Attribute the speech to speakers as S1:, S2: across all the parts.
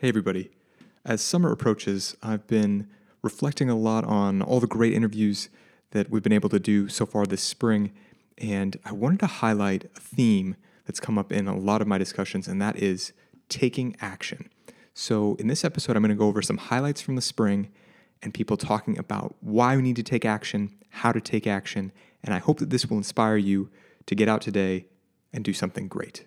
S1: Hey, everybody. As summer approaches, I've been reflecting a lot on all the great interviews that we've been able to do so far this spring, and I wanted to highlight a theme that's come up in a lot of my discussions, and that is taking action. So, in this episode, I'm going to go over some highlights from the spring and people talking about why we need to take action, how to take action, and I hope that this will inspire you to get out today and do something great.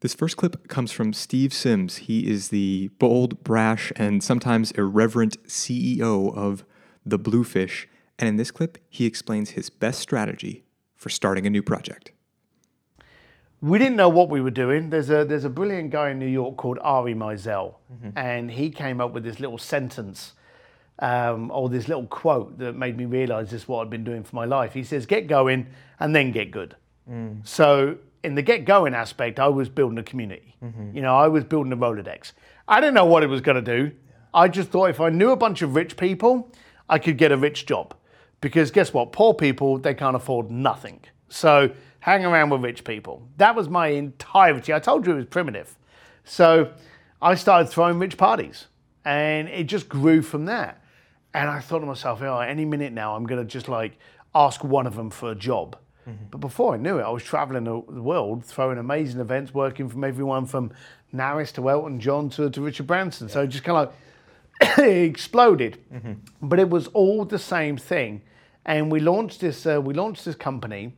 S1: This first clip comes from Steve Sims. He is the bold, brash, and sometimes irreverent CEO of The Bluefish. And in this clip, he explains his best strategy for starting a new project.
S2: We didn't know what we were doing. There's a there's a brilliant guy in New York called Ari Meisel, and he came up with this little sentence um, or this little quote that made me realize this is what I've been doing for my life. He says, "Get going and then get good." So in the get going aspect, I was building a community. You know, I was building a Rolodex. I didn't know what it was going to do. I just thought if I knew a bunch of rich people, I could get a rich job. Because guess what? Poor people, they can't afford nothing. So hang around with rich people. That was my entirety. I told you it was primitive. So I started throwing rich parties and it just grew from there. And I thought to myself, oh, any minute now, I'm going to just like ask one of them for a job. Mm-hmm. But before I knew it, I was traveling the the world, throwing amazing events, working from everyone from Naris to Elton John to, to Richard Branson. So it just kind of like exploded. Mm-hmm. But it was all the same thing. And we launched this. Uh, we launched this company,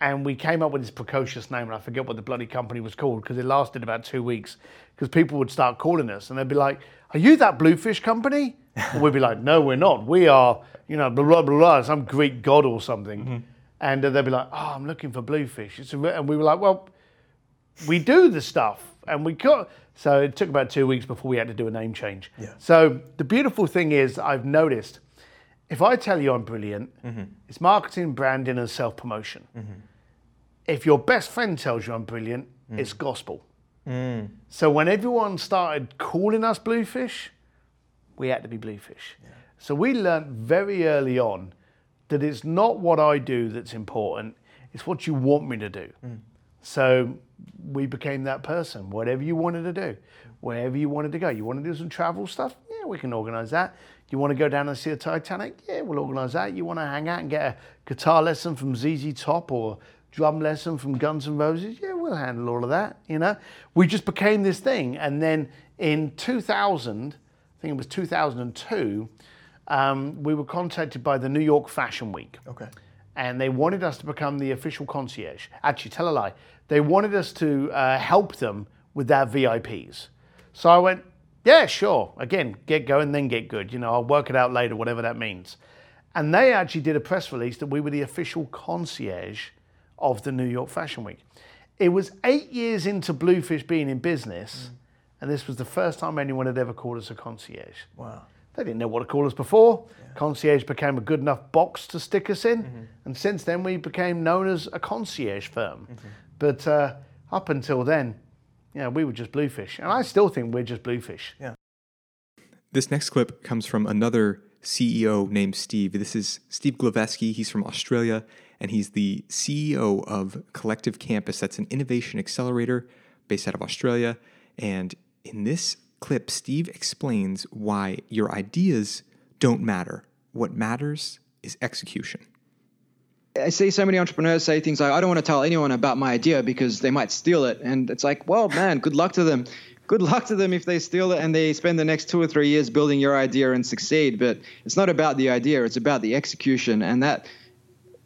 S2: and we came up with this precocious name, and I forget what the bloody company was called because it lasted about two weeks. Because people would start calling us, and they'd be like, "Are you that Bluefish company?" and we'd be like, "No, we're not. We are, you know, blah blah blah, blah some Greek god or something." Mm-hmm. And they'd be like, "Oh, I'm looking for Bluefish." It's a and we were like, "Well, we do the stuff and we got so it took about two weeks before we had to do a name change. Yeah. so the beautiful thing is i've noticed if i tell you i'm brilliant mm-hmm. it's marketing branding and self-promotion. Mm-hmm. If your best friend tells you i'm brilliant mm. it's gospel. Mm. So when everyone started calling us bluefish we had to be bluefish. So we learned very early on that it's not what i do that's important it's what you want me to do mm. so we became that person. Whatever you wanted to do, wherever you wanted to go. You want to do some travel stuff? Yeah, we can organise that. You want to go down and see a Titanic? Yeah, we'll organise that. You want to hang out and get a guitar lesson from ZZ Top or drum lesson from Guns N' Roses? Yeah, we'll handle all of that. You know, we just became this thing. And then in 2000, I think it was 2002, um, we were contacted by the New York Fashion Week
S1: Okay.
S2: and they wanted us to become the official concierge. Actually, tell a lie. They wanted us to uh, help them with their VIPs. So I went, yeah, sure. Again, get going, then get good. You know, I'll work it out later, whatever that means. And they actually did a press release that we were the official concierge of the New York Fashion Week. It was eight years into Bluefish being in business, and this was the first time anyone had ever called us a concierge.
S1: Wow.
S2: They didn't know what to call us before. Concierge became a good enough box to stick us in. And since then, we became known as a concierge firm. But uh, up until then, you know, we were just Bluefish. And I still think we're just Bluefish. Yeah.
S1: This next clip comes from another CEO named Steve. This is Steve Glaveski. He's from Australia, and he's the CEO of Collective Campus. That's an innovation accelerator based out of Australia. And in this clip, Steve explains why your ideas don't matter. What matters is execution.
S3: I see so many entrepreneurs say things like, I don't want to tell anyone about my idea because they might steal it. And it's like, well, man, good luck to them. Good luck to them if they steal it and they spend the next two or three years building your idea and succeed. But it's not about the idea, it's about the execution. And that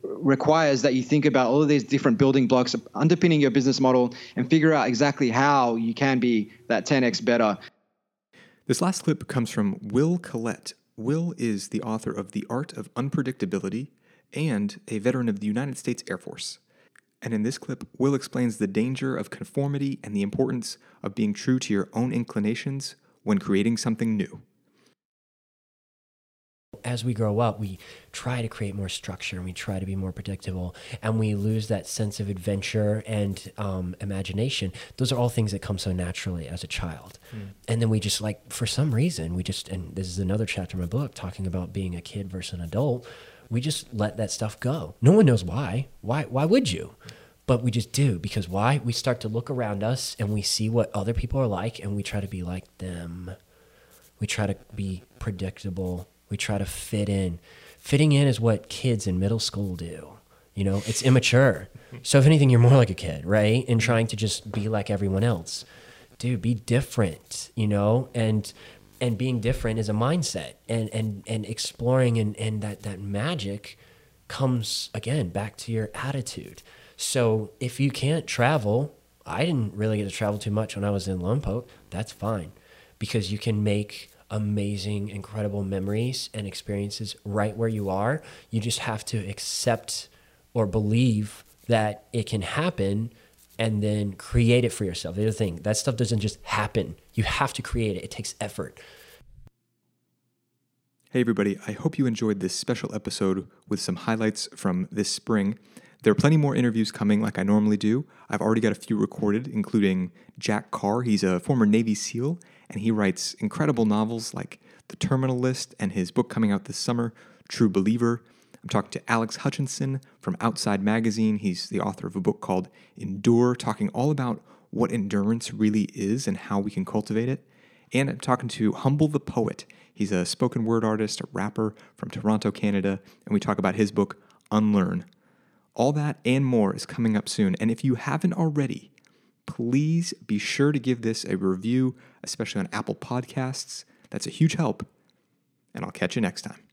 S3: requires that you think about all of these different building blocks underpinning your business model and figure out exactly how you can be that 10x better.
S1: This last clip comes from Will Collette. Will is the author of The Art of Unpredictability and a veteran of the United States Air Force. And in this clip, Will explains the danger of conformity and the importance of being true to your own inclinations when creating something new.
S4: As we grow up, we try to create more structure and we try to be more predictable, and we lose that sense of adventure and um, imagination. Those are all things that come so naturally as a child. And then we just like, for some reason, we just, and this is another chapter in my book talking about being a kid versus an adult. We just let that stuff go. No one knows why. Why? Why would you? but we just do because why? We start to look around us and we see what other people are like and we try to be like them. We try to be predictable. We try to fit in. Fitting in is what kids in middle school do. You know, it's immature. So if anything, you're more like a kid, right? And trying to just be like everyone else. Dude, be different, you know? And and being different is a mindset. And and and exploring and, and that that magic comes again back to your attitude. So if you can't travel, I didn't really get to travel too much when I was in Lompoc. That's fine because you can make amazing, incredible memories and experiences right where you are. You just have to accept or believe that it can happen and then create it for yourself. The other thing, that stuff doesn't just happen. You have to create it. It takes effort.
S1: Hey, everybody, I hope you enjoyed this special episode with some highlights from this spring. There are plenty more interviews coming, like I normally do. I've already got a few recorded, including Jack Carr. He's a former Navy SEAL, and he writes incredible novels like The Terminal List and his book coming out this summer, True Believer. I'm talking to Alex Hutchinson from Outside Magazine. He's the author of a book called Endure, talking all about what endurance really is and how we can cultivate it. And I'm talking to Humble the Poet. He's a spoken word artist, a rapper from Toronto, Canada, and we talk about his book, Unlearn. All that and more is coming up soon. And if you haven't already, please be sure to give this a review, especially on Apple Podcasts. That's a huge help. And I'll catch you next time.